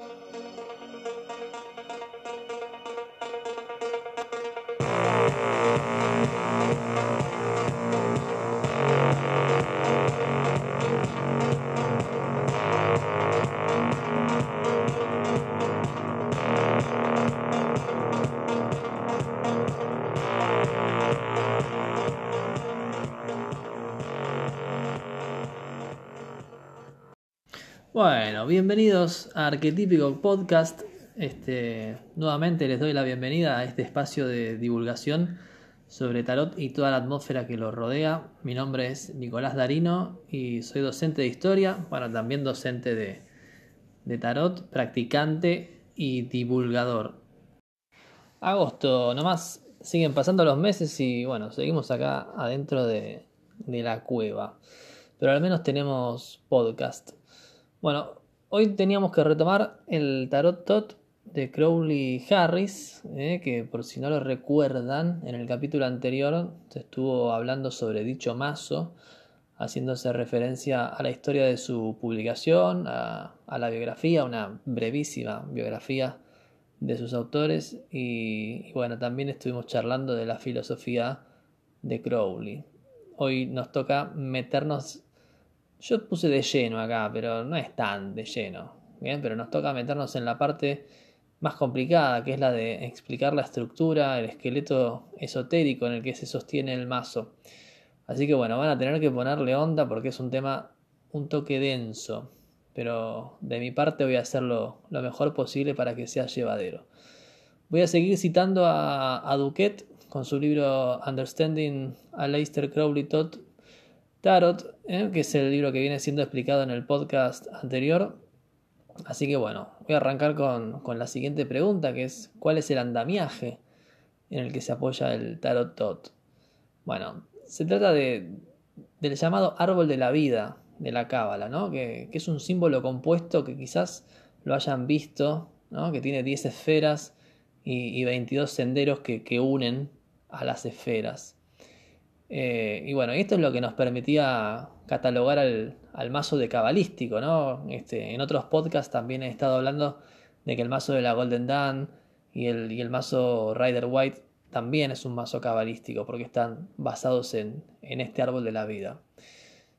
you Bueno, bienvenidos a Arquetípico Podcast. Este, nuevamente les doy la bienvenida a este espacio de divulgación sobre tarot y toda la atmósfera que lo rodea. Mi nombre es Nicolás Darino y soy docente de historia, bueno, también docente de, de tarot, practicante y divulgador. Agosto, nomás siguen pasando los meses y bueno, seguimos acá adentro de, de la cueva. Pero al menos tenemos podcast. Bueno, hoy teníamos que retomar el Tarot Tot de Crowley Harris, eh, que por si no lo recuerdan, en el capítulo anterior se estuvo hablando sobre dicho mazo, haciéndose referencia a la historia de su publicación, a, la biografía, una brevísima biografía de sus autores y, y bueno, también estuvimos charlando de la filosofía de Crowley. Hoy nos toca meternos yo puse de lleno acá, pero no es tan de lleno. Bien, pero nos toca meternos en la parte más complicada, que es la de explicar la estructura, el esqueleto esotérico en el que se sostiene el mazo. Así que bueno, van a tener que ponerle onda porque es un tema un toque denso. Pero de mi parte voy a hacerlo lo mejor posible para que sea llevadero. Voy a seguir citando a, a Duquette con su libro Understanding a Leicester Crowley Todd Tarot, ¿eh? que es el libro que viene siendo explicado en el podcast anterior. Así que bueno, voy a arrancar con, la siguiente pregunta, que es ¿cuál es el andamiaje en el que se apoya el Tarot Tot? Bueno, se trata de, del llamado árbol de la vida de la Cábala, ¿no? que, es un símbolo compuesto que quizás lo hayan visto, ¿no? que tiene 10 esferas y, 22 senderos que, que unen a las esferas. Eh, y bueno, esto es lo que nos permitía catalogar al, mazo de cabalístico, ¿no? Este, en otros podcasts también he estado hablando de que el mazo de la Golden Dawn y el, y el mazo Rider White también es un mazo cabalístico porque están basados en, este árbol de la vida.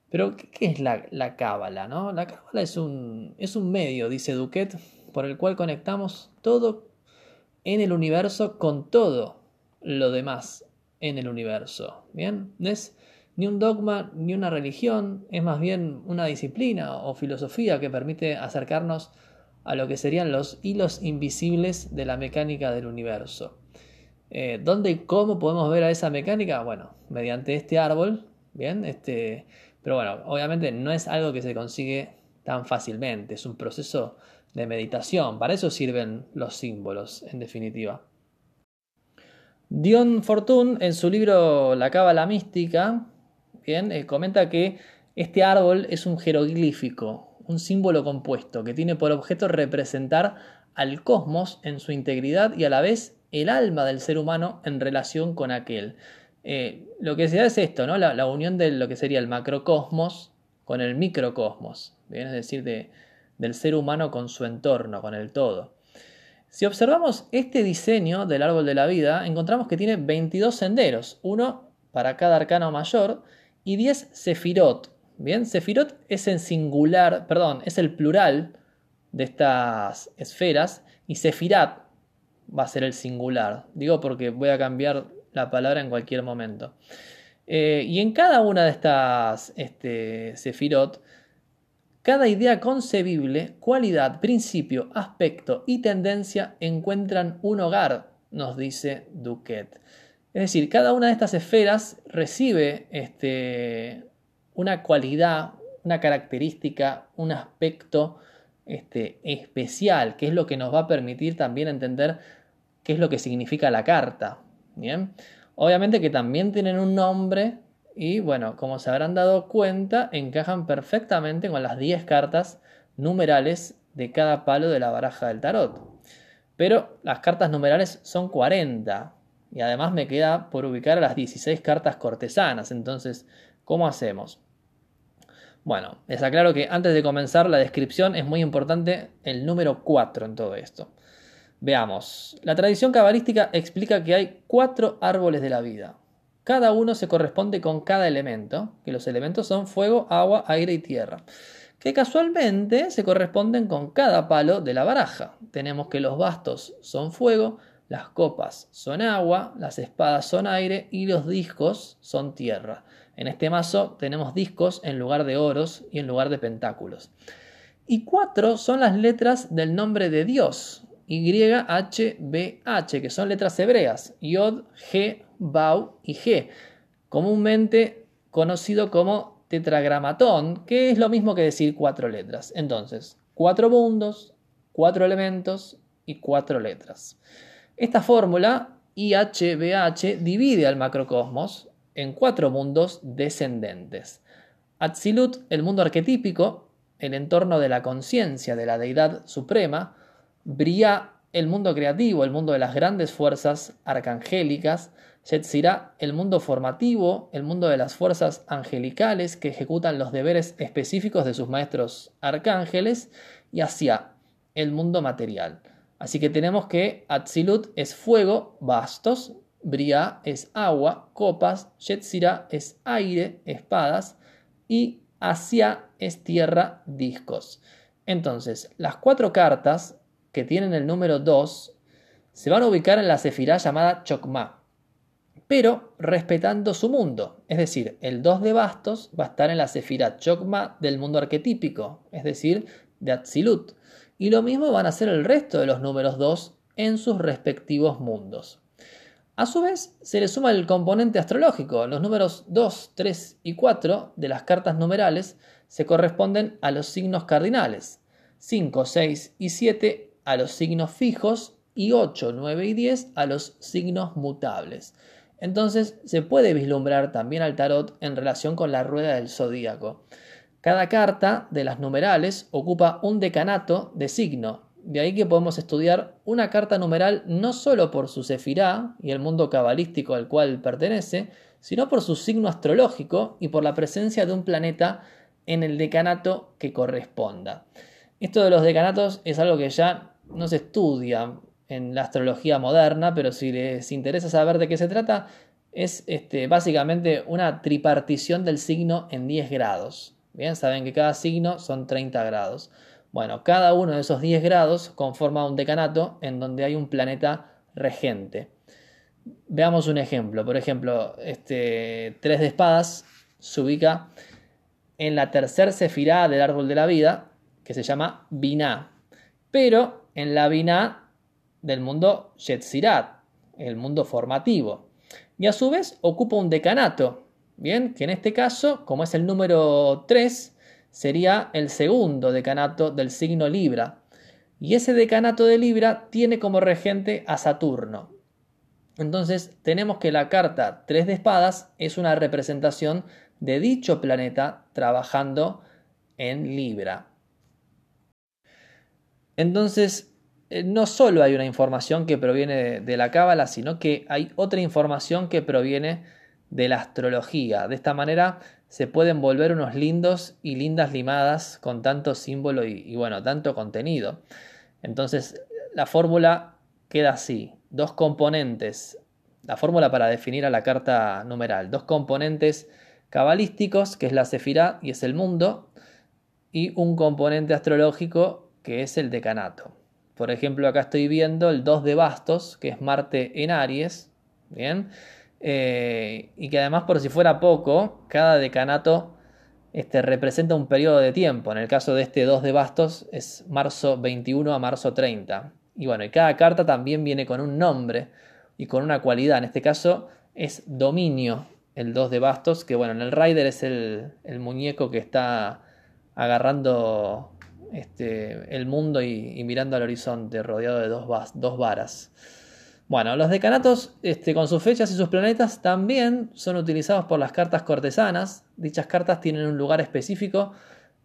Pero, ¿qué es la, la cábala? ¿no? La cábala es un, es un medio, dice Duquet, por el cual conectamos todo en el universo con todo lo demás en el universo. ¿Bien? No es ni un dogma ni una religión, es más bien una disciplina o filosofía que permite acercarnos a lo que serían los hilos invisibles de la mecánica del universo. Eh, ¿Dónde y cómo podemos ver a esa mecánica? Bueno, mediante este árbol, ¿bien? Este, pero bueno, obviamente no es algo que se consigue tan fácilmente, es un proceso de meditación, para eso sirven los símbolos, en definitiva. Dion Fortune, en su libro La Cábala Mística, bien, eh, comenta que este árbol es un jeroglífico, un símbolo compuesto que tiene por objeto representar al cosmos en su integridad y a la vez el alma del ser humano en relación con aquel. Eh, lo que se da es esto, ¿no? La, unión de lo que sería el macrocosmos con el microcosmos, ¿bien? es decir, del ser humano con su entorno, con el todo. Si observamos este diseño del árbol de la vida, encontramos que tiene 22 senderos, uno para cada arcano mayor y 10 sefirot. Bien, sefirot es el singular, perdón, es el plural de estas esferas y sefirat va a ser el singular. Digo porque voy a cambiar la palabra en cualquier momento. Eh, y en cada una de estas este, sefirot cada idea concebible, cualidad, principio, aspecto y tendencia encuentran un hogar, nos dice Duquet. Es decir, cada una de estas esferas recibe este, una cualidad, una característica, un aspecto este, especial, que es lo que nos va a permitir también entender qué es lo que significa la carta. Bien, obviamente que también tienen un nombre y bueno, como se habrán dado cuenta, encajan perfectamente con las 10 cartas numerales de cada palo de la baraja del tarot. Pero las cartas numerales son 40 y además me queda por ubicar a las 16 cartas cortesanas. Entonces, ¿cómo hacemos? Bueno, les aclaro que antes de comenzar la descripción es muy importante el número 4 en todo esto. Veamos, la tradición cabalística explica que hay cuatro árboles de la vida. Cada uno se corresponde con cada elemento, que los elementos son fuego, agua, aire y tierra, que casualmente se corresponden con cada palo de la baraja. Tenemos que los bastos son fuego, las copas son agua, las espadas son aire y los discos son tierra. En este mazo tenemos discos en lugar de oros y en lugar de pentáculos. Y cuatro son las letras del nombre de Dios, YHBH, que son letras hebreas, Yod, G, Bau y G, comúnmente conocido como tetragramatón, que es lo mismo que decir cuatro letras. Entonces, cuatro mundos, cuatro elementos y cuatro letras. Esta fórmula, IHBH, divide al macrocosmos en cuatro mundos descendentes. Atzilut, el mundo arquetípico, el entorno de la conciencia de la deidad suprema, Bria, el mundo creativo, el mundo de las grandes fuerzas arcangélicas, Yetzirah, el mundo formativo, el mundo de las fuerzas angelicales que ejecutan los deberes específicos de sus maestros arcángeles, y Asia, el mundo material. Así que tenemos que Atzilut es fuego, bastos, Bria es agua, copas, Yetzirah es aire, espadas, y Asia es tierra, discos. Entonces, las cuatro cartas que tienen el número 2 se van a ubicar en la sefirá llamada Chokmah, pero respetando su mundo. Es decir, el 2 de bastos va a estar en la sefirá Chokmah del mundo arquetípico, es decir, de Atzilut. Y lo mismo van a hacer el resto de los números 2 en sus respectivos mundos. A su vez, se le suma el componente astrológico. Los números 2, 3 y 4 de las cartas numerales se corresponden a los signos cardinales. 5, 6 y 7 a los signos fijos y 8, 9 y 10 a los signos mutables. Entonces se puede vislumbrar también al tarot en relación con la rueda del zodíaco. Cada carta de las numerales ocupa un decanato de signo. De ahí que podemos estudiar una carta numeral no solo por su sefirá y el mundo cabalístico al cual pertenece, sino por su signo astrológico y por la presencia de un planeta en el decanato que corresponda. Esto de los decanatos es algo que ya no se estudia en la astrología moderna, pero si les interesa saber de qué se trata, es este, básicamente una tripartición del signo en 10 grados. Bien, saben que cada signo son 30 grados. Bueno, cada uno de esos 10 grados conforma un decanato en donde hay un planeta regente. Veamos un ejemplo. Por ejemplo, este 3 de espadas se ubica en la tercera sefirá del árbol de la vida, que se llama Binah. Pero en la Binah del mundo Yetzirat, el mundo formativo. Y a su vez ocupa un decanato, Bien, que en este caso, como es el número 3, sería el segundo decanato del signo Libra. Y ese decanato de Libra tiene como regente a Saturno. Entonces tenemos que la carta 3 de espadas es una representación de dicho planeta trabajando en Libra. Entonces, no solo hay una información que proviene de la Cábala, sino que hay otra información que proviene de la astrología. De esta manera se pueden volver unos lindos y lindas limadas con tanto símbolo y, bueno, tanto contenido. Entonces, la fórmula queda así: dos componentes. La fórmula para definir a la carta numeral: dos componentes cabalísticos, que es la sefirá y es el mundo, y un componente astrológico, que es el decanato. Por ejemplo, acá estoy viendo el 2 de bastos, que es Marte en Aries. Bien eh, y que además, por si fuera poco, cada decanato este, representa un periodo de tiempo. En el caso de este 2 de bastos es marzo 21 a marzo 30. Y bueno, y cada carta también viene con un nombre y con una cualidad. En este caso es dominio, el 2 de bastos, que bueno, en el Rider es el, muñeco que está agarrando este, el mundo y, mirando al horizonte, rodeado de dos, dos varas. Bueno, los decanatos este, con sus fechas y sus planetas también son utilizados por las cartas cortesanas. Dichas cartas tienen un lugar específico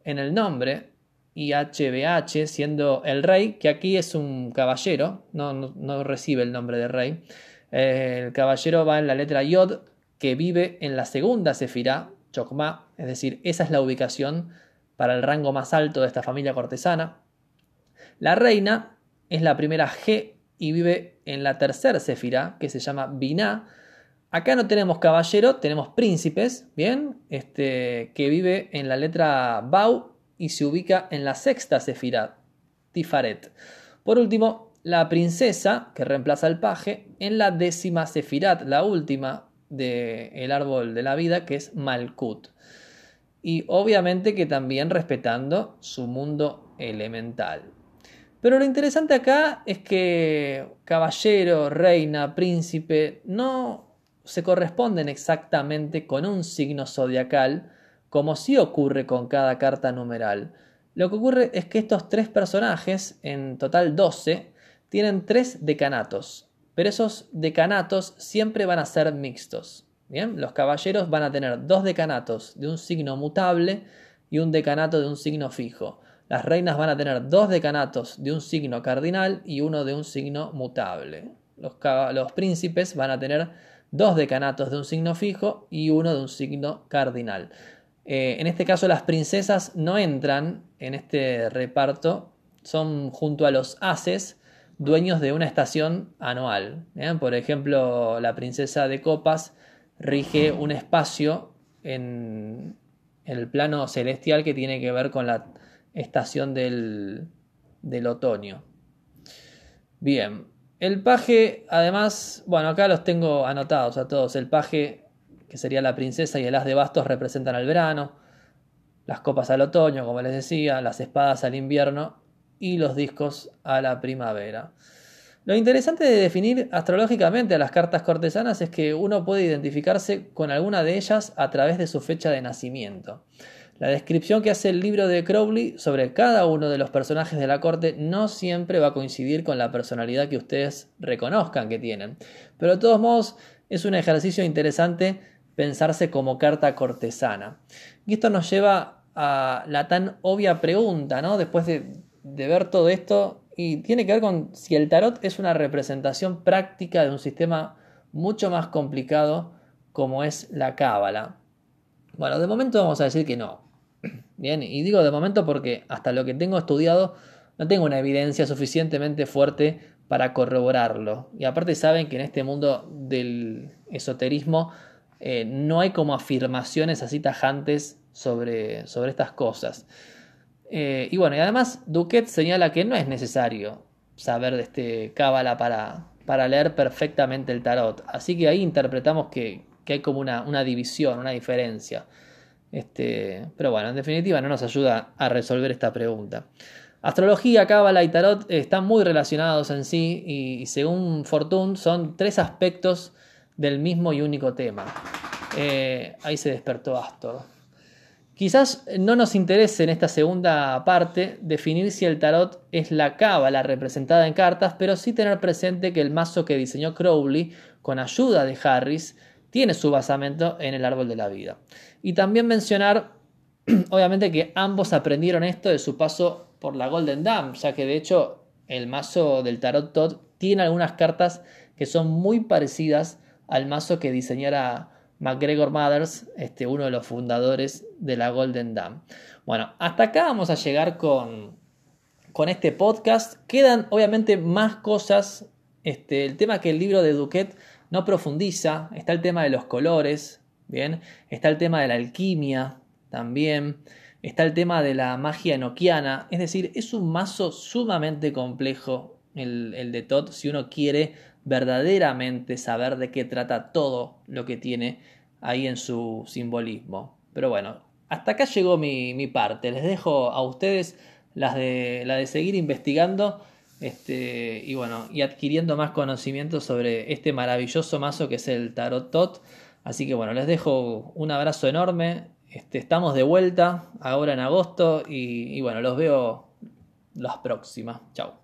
en el nombre, IHBH, siendo el rey, que aquí es un caballero, no, recibe el nombre de rey. el caballero va en la letra Yod, que vive en la segunda sefirá, Chocma, es decir, esa es la ubicación para el rango más alto de esta familia cortesana. La reina es la primera G y vive en la tercera sefirá, que se llama Binah. Acá no tenemos caballero, tenemos príncipes, ¿bien? Este, que vive en la letra Bau y se ubica en la sexta sefirá, Tifaret. Por último, la princesa, que reemplaza al paje, en la décima sefirat, la última del árbol de la vida, que es Malkut. Y obviamente que también respetando su mundo elemental. Pero lo interesante acá es que caballero, reina, príncipe no se corresponden exactamente con un signo zodiacal, como sí ocurre con cada carta numeral. Lo que ocurre es que estos tres personajes, en total 12, tienen tres decanatos, pero esos decanatos siempre van a ser mixtos. Bien, los caballeros van a tener dos decanatos de un signo mutable y un decanato de un signo fijo. Las reinas van a tener dos decanatos de un signo cardinal y uno de un signo mutable. Los, príncipes van a tener dos decanatos de un signo fijo y uno de un signo cardinal. Eh, en este caso las princesas no entran en este reparto, son junto a los haces dueños de una estación anual. Por ejemplo, la princesa de copas rige un espacio en el plano celestial que tiene que ver con la estación del, del otoño. Bien, el paje, además, bueno, acá los tengo anotados a todos. El paje que sería la princesa y el as de bastos representan al verano, las copas al otoño, como les decía, las espadas al invierno y los discos a la primavera. Lo interesante de definir astrológicamente a las cartas cortesanas es que uno puede identificarse con alguna de ellas a través de su fecha de nacimiento. La descripción que hace el libro de Crowley sobre cada uno de los personajes de la corte no siempre va a coincidir con la personalidad que ustedes reconozcan que tienen. Pero de todos modos es un ejercicio interesante pensarse como carta cortesana. Y esto nos lleva a la tan obvia pregunta, ¿no? Después de, ver todo esto, y tiene que ver con si el tarot es una representación práctica de un sistema mucho más complicado como es la cábala. Bueno, de momento vamos a decir que no. Bien, y digo de momento porque hasta lo que tengo estudiado no tengo una evidencia suficientemente fuerte para corroborarlo. Y aparte saben que en este mundo del esoterismo eh, no hay como afirmaciones así tajantes sobre, sobre estas cosas. Eh, y bueno, y además Duquet señala que no es necesario saber de este cábala para, para leer perfectamente el tarot. Así que ahí interpretamos que, hay como una, una, división, una diferencia. Este, pero bueno, en definitiva no nos ayuda a resolver esta pregunta. Astrología, cábala y tarot están muy relacionados en sí y según Fortune son tres aspectos del mismo y único tema. Eh, ahí se despertó Astor. Quizás no nos interese en esta segunda parte definir si el tarot es la cábala representada en cartas, pero sí tener presente que el mazo que diseñó Crowley, con ayuda de Harris, tiene su basamento en el árbol de la vida. Y también mencionar, obviamente, que ambos aprendieron esto de su paso por la Golden Dam, ya que de hecho el mazo del tarot Todd tiene algunas cartas que son muy parecidas al mazo que diseñara McGregor Mothers, este, uno de los fundadores de la Golden Dam. Bueno, hasta acá vamos a llegar con, con este podcast. Quedan obviamente más cosas. Este, el tema que el libro de Duquet no profundiza. Está el tema de los colores. Bien. Está el tema de la alquimia también. Está el tema de la magia enoquiana. Es decir, es un mazo sumamente complejo el, el de Todd si uno quiere verdaderamente saber de qué trata todo lo que tiene ahí en su simbolismo. Pero bueno, hasta acá llegó mi, parte. Les dejo a ustedes las de, la de seguir investigando este, y bueno, y adquiriendo más conocimiento sobre este maravilloso mazo que es el Tarot Tot. Así que bueno, les dejo un abrazo enorme. Este, estamos de vuelta ahora en agosto y, y bueno, los veo las próximas. Chao.